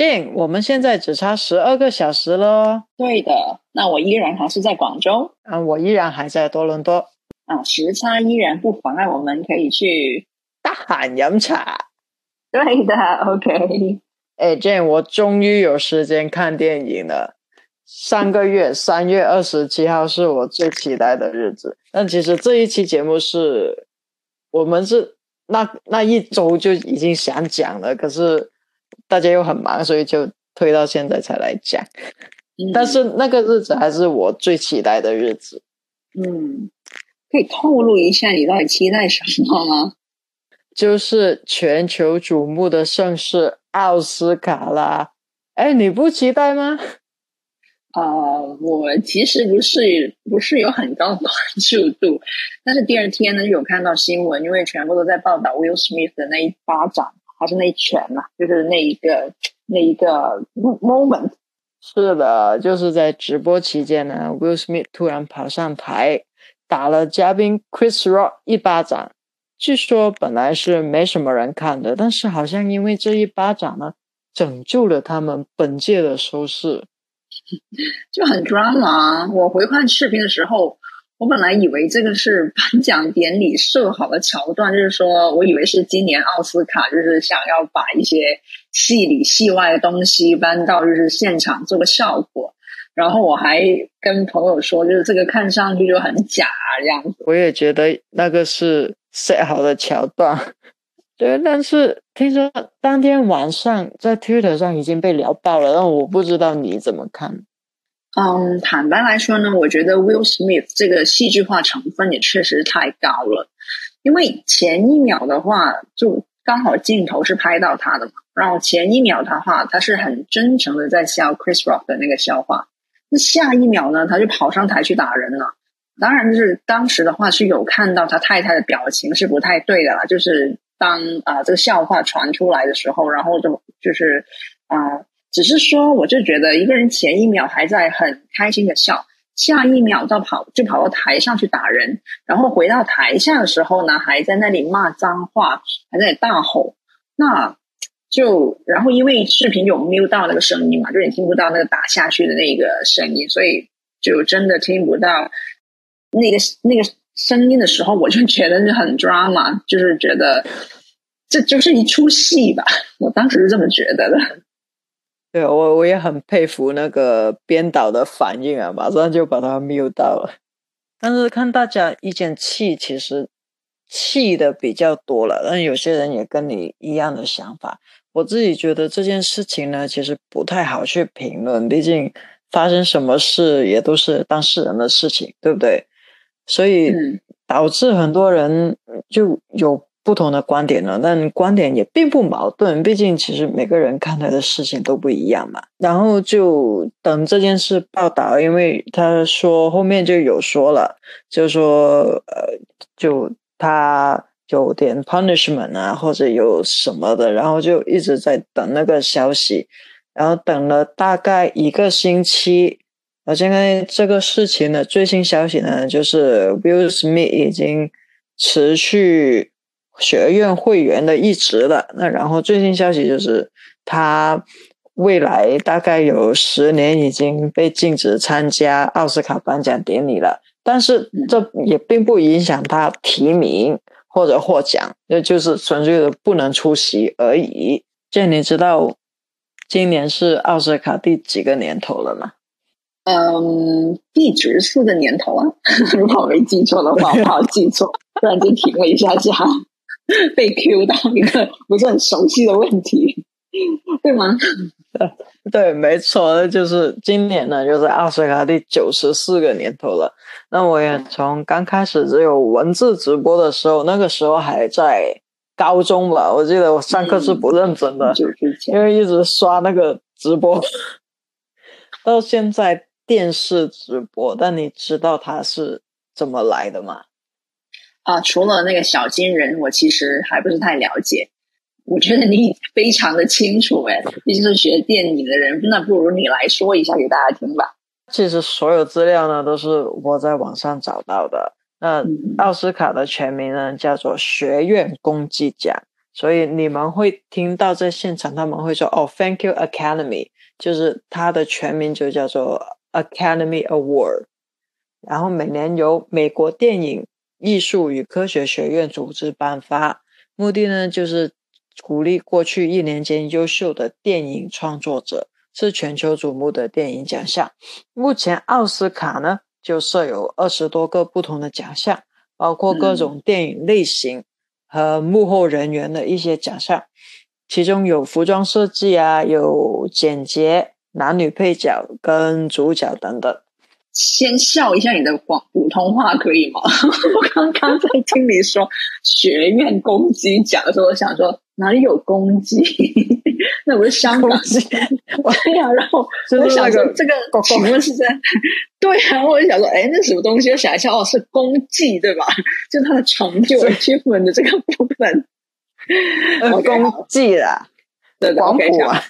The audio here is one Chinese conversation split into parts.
Jane，我们现在只差十二个小时了。对的，那我依然还是在广州。啊，我依然还在多伦多。啊，时差依然不妨碍我们可以去大喊饮茶。对的，OK。哎，Jane，我终于有时间看电影了。上个月三月二十七号是我最期待的日子，但其实这一期节目是我们是那那一周就已经想讲了，可是大家又很忙，所以就推到现在才来讲。但是那个日子还是我最期待的日子。嗯，可以透露一下你到底期待什么吗？就是全球瞩目的盛事奥斯卡啦！哎，你不期待吗？啊，我其实不是不是有很高的关注度，但是第二天呢有看到新闻，因为全部都在报道 Will Smith 的那一巴掌还是那一拳嘛，就是那一个那一个 moment。是的，就是在直播期间呢，Will Smith 突然跑上台打了嘉宾 Chris Rock 一巴掌。据说本来是没什么人看的，但是好像因为这一巴掌呢，拯救了他们本届的收视。就很 drama。我回看视频的时候，我本来以为这个是颁奖典礼设好的桥段，就是说我以为是今年奥斯卡就是想要把一些戏里戏外的东西搬到就是现场做个效果。然后我还跟朋友说，就是这个看上去就很假这样子。我也觉得那个是 set 好的桥段。对，但是听说当天晚上在 Twitter 上已经被聊爆了，但我不知道你怎么看。嗯，坦白来说呢，我觉得 Will Smith 这个戏剧化成分也确实太高了。因为前一秒的话，就刚好镜头是拍到他的嘛，然后前一秒的话，他是很真诚的在笑 Chris Rock 的那个笑话，那下一秒呢，他就跑上台去打人了。当然，就是当时的话是有看到他太太的表情是不太对的啦，就是。当啊这个笑话传出来的时候，然后就就是啊，只是说，我就觉得一个人前一秒还在很开心的笑，下一秒到跑就跑到台上去打人，然后回到台下的时候呢，还在那里骂脏话，还在大吼，那就然后因为视频有 m u 到那个声音嘛，就你听不到那个打下去的那个声音，所以就真的听不到那个那个。声音的时候，我就觉得是很 drama，就是觉得这就是一出戏吧。我当时是这么觉得的。对，我我也很佩服那个编导的反应啊，马上就把他 mute 到了。但是看大家意见气，其实气的比较多了，但有些人也跟你一样的想法。我自己觉得这件事情呢，其实不太好去评论，毕竟发生什么事也都是当事人的事情，对不对？所以导致很多人就有不同的观点了，但观点也并不矛盾，毕竟其实每个人看待的事情都不一样嘛。然后就等这件事报道，因为他说后面就有说了，就说呃，就他有点 punishment 啊，或者有什么的，然后就一直在等那个消息，然后等了大概一个星期。那现在这个事情的最新消息呢，就是 Will Smith 已经持续学院会员的一职了。那然后最新消息就是他未来大概有十年已经被禁止参加奥斯卡颁奖典礼了。但是这也并不影响他提名或者获奖，那就是纯粹的不能出席而已。这你知道今年是奥斯卡第几个年头了吗？嗯，第十四个年头啊，如果我没记错的话，我怕我记错，突然间停了一下架，被 Q 到一个不是很熟悉的问题，对吗？对，没错，那就是今年呢，就是奥斯卡第九十四个年头了。那我也从刚开始只有文字直播的时候，那个时候还在高中吧，我记得我上课是不认真的，因为一直刷那个直播，到现在。电视直播，但你知道它是怎么来的吗？啊，除了那个小金人，我其实还不是太了解。我觉得你非常的清楚，哎，毕竟是学电影的人，那不如你来说一下给大家听吧。其实所有资料呢，都是我在网上找到的。那奥斯卡的全名呢，叫做学院公祭奖，所以你们会听到在现场他们会说哦，Thank you Academy，就是它的全名就叫做 Academy Award。然后每年由美国电影艺术与科学学院组织颁发，目的呢就是鼓励过去一年间优秀的电影创作者，是全球瞩目的电影奖项。目前奥斯卡呢就设有二十多个不同的奖项，包括各种电影类型和幕后人员的一些奖项，其中有服装设计啊，有剪洁、男女配角跟主角等等。先笑一下你的广普通话可以吗？我刚刚在听你说学院公鸡讲的时候，我想说哪里有公鸡？那不是香港鸡？对呀，然后就是我想那个说这个请问是在对啊？我就想说，哎，那什么东西？我想一下，哦，是公鸡对吧？就它的成就 achievement 的这个部分。呃 OK，好公祭啦，对的广普啊。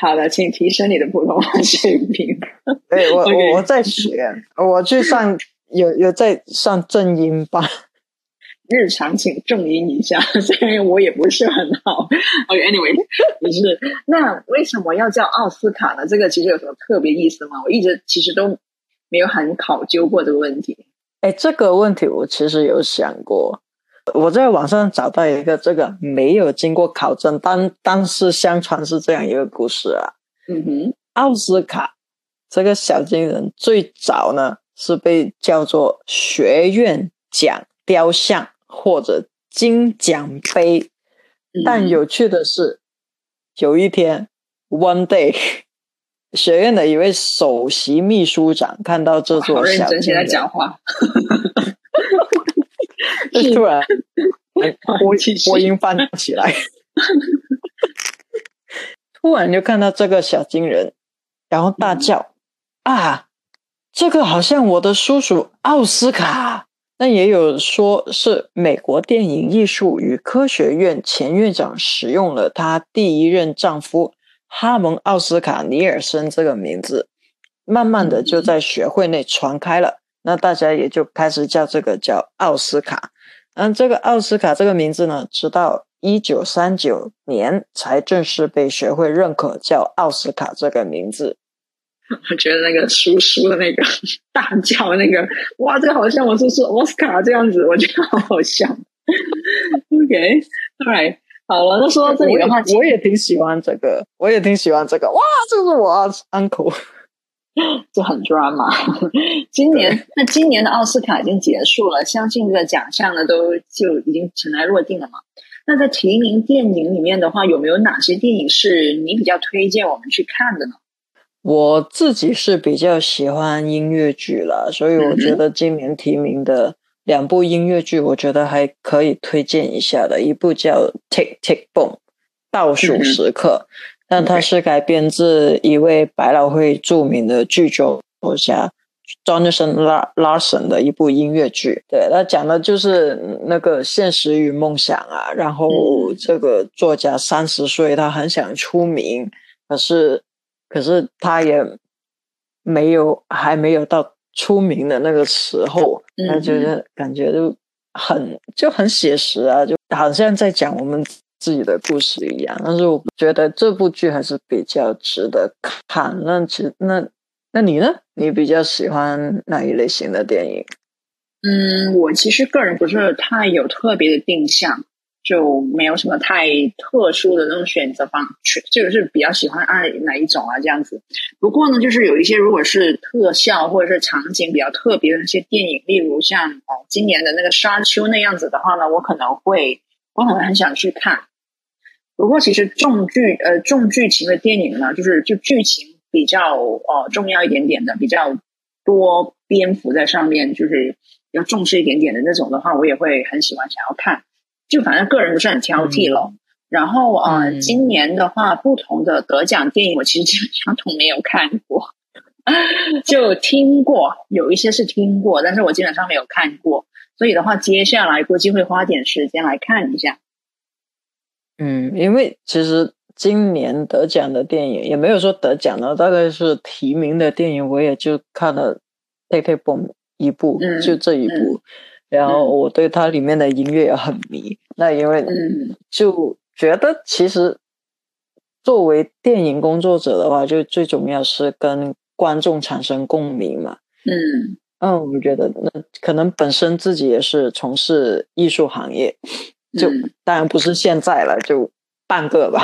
好的，请提升你的普通话水平。对我 我我在学，我去上有有在上正音班。日常请正音一下，虽然我也不是很好。OK，anyway，、不是。那为什么要叫奥斯卡呢？这个其实有什么特别意思吗？我一直其实都没有很考究过这个问题。哎，这个问题我其实有想过，我在网上找到一个这个没有经过考证，但但是相传是这样一个故事啊。嗯哼，奥斯卡这个小金人最早呢是被叫做学院奖雕像或者金奖杯，嗯。但有趣的是，有一天，one day，学院的一位首席秘书长看到这座小金人，讲话。就 突然 播继续。播音翻起来，突然就看到这个小金人，然后大叫：“啊，这个好像我的叔叔奥斯卡！”那也有说是美国电影艺术与科学院前院长使用了她第一任丈夫哈蒙奥斯卡尼尔森这个名字，慢慢的就在学会内传开了。那大家也就开始叫这个叫奥斯卡。嗯，这个奥斯卡这个名字呢，直到一九三九年才正式被学会认可，叫奥斯卡这个名字。我觉得那个叔叔的那个 大叫那个，哇，这个好像我叔叔奥斯卡这样子，我觉得好好笑。OK，Alright，、好了，那说到这里的话，我也我也挺喜欢这个，我也挺喜欢这个。哇，这是我 uncle。就很 drama。今年那今年的奥斯卡已经结束了，相信这个奖项呢都就已经尘埃落定了嘛。那在提名电影里面的话，有没有哪些电影是你比较推荐我们去看的呢？我自己是比较喜欢音乐剧了，所以我觉得今年提名的两部音乐剧，我觉得还可以推荐一下的。一部叫《Tick Tick Boom》倒数时刻，但它是改编自一位百老汇著名的剧作家 Jonathan Lar Larson 的一部音乐剧。对，他讲的就是那个现实与梦想啊。然后这个作家三十岁，他很想出名，可是。可是他也没有，还没有到出名的那个时候，他觉得感觉就很就很写实啊，就好像在讲我们自己的故事一样。但是我觉得这部剧还是比较值得看。那其那那你呢？你比较喜欢哪一类型的电影？嗯，我其实个人不是太有特别的定向。就没有什么太特殊的那种选择方式，就是比较喜欢爱哪一种啊这样子。不过呢，就是有一些如果是特效或者是场景比较特别的那些电影，例如像哦今年的那个沙丘那样子的话呢，我可能会我可能很想去看。不过其实重剧呃重剧情的电影呢，就是就剧情比较呃重要一点点的，比较多篇幅在上面，就是要重视一点点的那种的话，我也会很喜欢想要看。就反正个人不是很挑剔咯。嗯、然后呃，嗯、今年的话，不同的得奖电影我其实基本上都没有看过，就听过，有一些是听过，但是我基本上没有看过。所以的话，接下来估计会花点时间来看一下。嗯，因为其实今年得奖的电影也没有说得奖的，大概是提名的电影，我也就看了《Take Take Boom》一部，嗯、就这一部。然后我对它里面的音乐也很迷，那因为嗯。就觉得其实作为电影工作者的话，就最重要是跟观众产生共鸣嘛。嗯。嗯，我觉得那可能本身自己也是从事艺术行业，就。嗯当然不是现在了，就半个吧。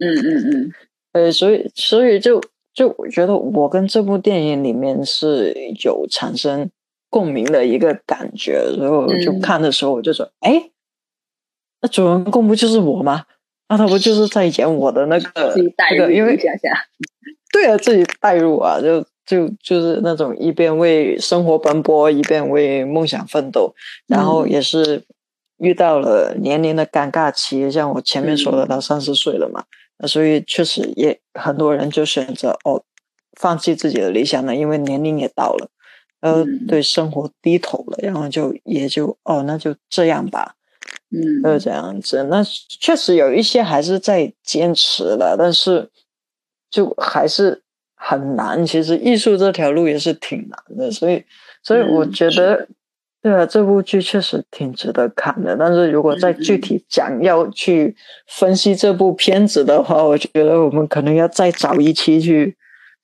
嗯 嗯嗯。呃，所以所以就就我觉得我跟这部电影里面是有产生共鸣的一个感觉，所以我就嗯。看的时候我就说，哎、那主人公不就是我吗？那他不就是在演我的那个 自己代入那个？因为一下下，对啊，自己代入啊，就就就是那种一边为生活奔波，一边为梦想奋斗，然后嗯。也是遇到了年龄的尴尬期，像我前面说的，嗯。他三十岁了嘛，那所以确实也很多人就选择哦，放弃自己的理想了，因为年龄也到了，呃，嗯。对生活低头了，然后就也就哦，那就这样吧，嗯。呃，这样子，那确实有一些还是在坚持的，但是就还是很难。其实艺术这条路也是挺难的，所以，所以我嗯觉得，对啊，这部剧确实挺值得看的。但是如果再嗯。具体讲要去分析这部片子的话，我觉得我们可能要再找一期去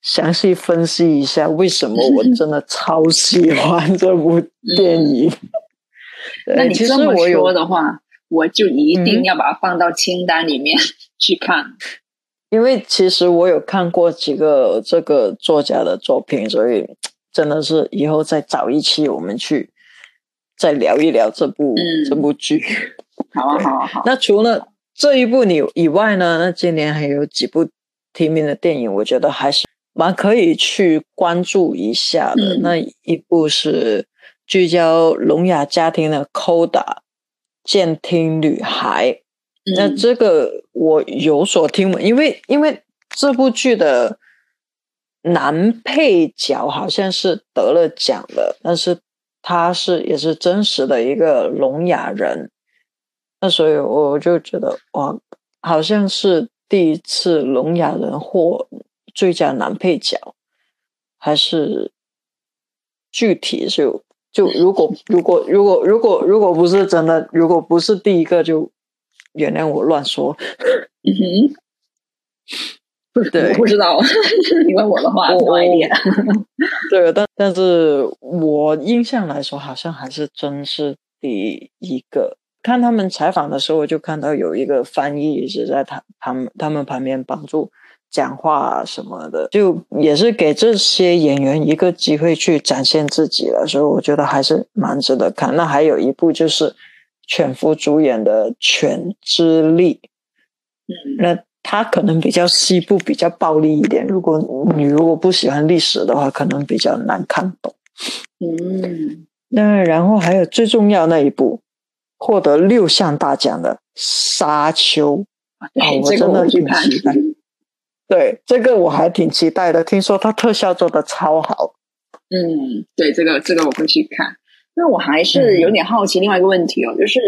详细分析一下为什么我真的超喜欢这部电影。那你这么实我有说的话，我就一嗯定要把它放到清单里面 去看。因为其实我有看过几个这个作家的作品，所以真的是以后再找一期我们去再聊一聊这部、嗯这部剧。好啊，好啊，好啊。那除了这一部你以外呢，那今年还有几部提名的电影，我觉得还是蛮可以去关注一下的。嗯那一部是聚焦聋哑家庭的《Coda》监听女孩。那嗯这个我有所听闻，因为因为这部剧的男配角好像是得了奖的，但是他是也是真实的一个聋哑人，那所以我就觉得哇，好像是第一次聋哑人获最佳男配角，还是具体就就如果如果如果如果如果不是真的，如果不是第一个就原谅我乱说。嗯哼，不是对不知道。你问我的话，我不好一点。对，但但是我印象来说，好像还是真是第一个。看他们采访的时候，我就看到有一个翻译一直在他他们他们旁边帮助讲话啊什么的，就也是给这些演员一个机会去展现自己了，所以我觉得还是蛮值得看。那还有一部就是犬夫主演的《犬之力》，嗯那他可能比较西部，比较暴力一点。如果你如果不喜欢历史的话，可能比较难看懂。嗯那然后还有最重要那一部，获得六项大奖的《沙丘》啊，我真的挺。期待。对，这个我还挺期待的。听说它特效做的超好。嗯，对，这个这个我会去看。那我还是有点好奇另外一个问题哦，就是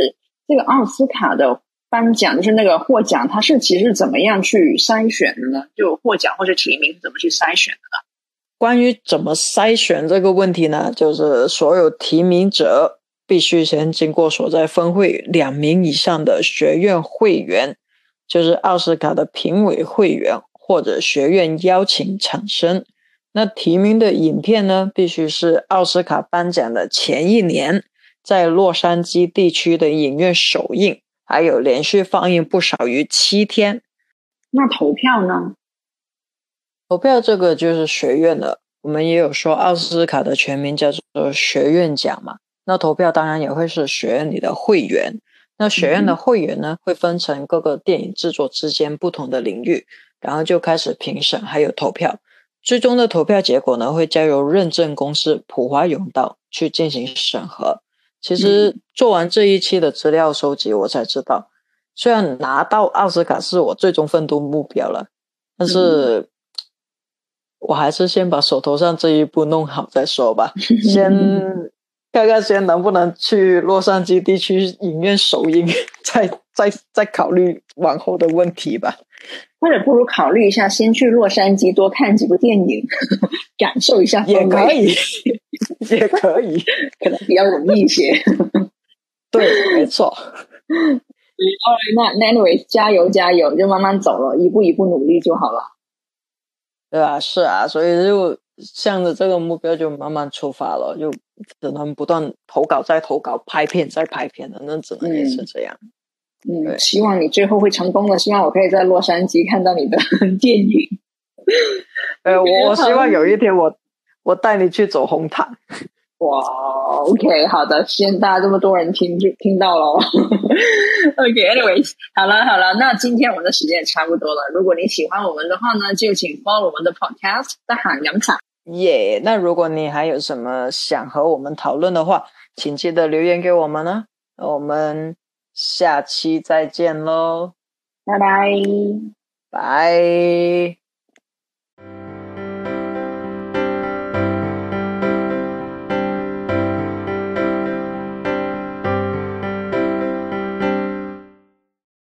这个奥斯卡的颁奖，就是那个获奖，它是其实怎么样去筛选的呢？就获奖或者提名怎么去筛选的呢？关于怎么筛选这个问题呢，就是所有提名者必须先经过所在分会两名以上的学院会员，就是奥斯卡的评委会员或者学院邀请产生。那提名的影片呢，必须是奥斯卡颁奖的前一年在洛杉矶地区的影院首映，还有连续放映不少于七天。那投票呢？投票这个就是学院的，我们也有说奥斯卡的全名叫做学院奖嘛。那投票当然也会是学院里的会员。那学院的会员呢，会分成各个电影制作之间不同的领域，然后就开始评审，还有投票。最终的投票结果呢，会交由认证公司普华永道去进行审核。其实做完这一期的资料收集，我才知道，虽然拿到奥斯卡是我最终奋斗目标了，但是 我还是先把手头上这一步弄好再说吧。先看看先能不能去洛杉矶地区影院首映，再再再考虑往后的问题吧。或者不如考虑一下，先去洛杉矶多看几部电影，感受一下也可，以，也可以，可能比较容易一些。对，没错。那那 anyway，加油加油，就慢慢走了，一步一步努力就好了。对啊，是啊，所以就向着这个目标就慢慢出发了，就只能不断投稿再投稿，拍片再拍片的，那只能也是这样。嗯，对希望你最后会成功的，希望我可以在洛杉矶看到你的 电影。呃，我我希望有一天我我带你去走红毯。哇，OK，好的，先大家这么多人听就听到了哦。OK，anyways，、好了好了，那今天我们的时间也差不多了。如果你喜欢我们的话呢，就请 follow 我们的 podcast 大喊洋茶。耶那如果你还有什么想和我们讨论的话，请记得留言给我们呢。那我们下期再见喽，拜拜。拜。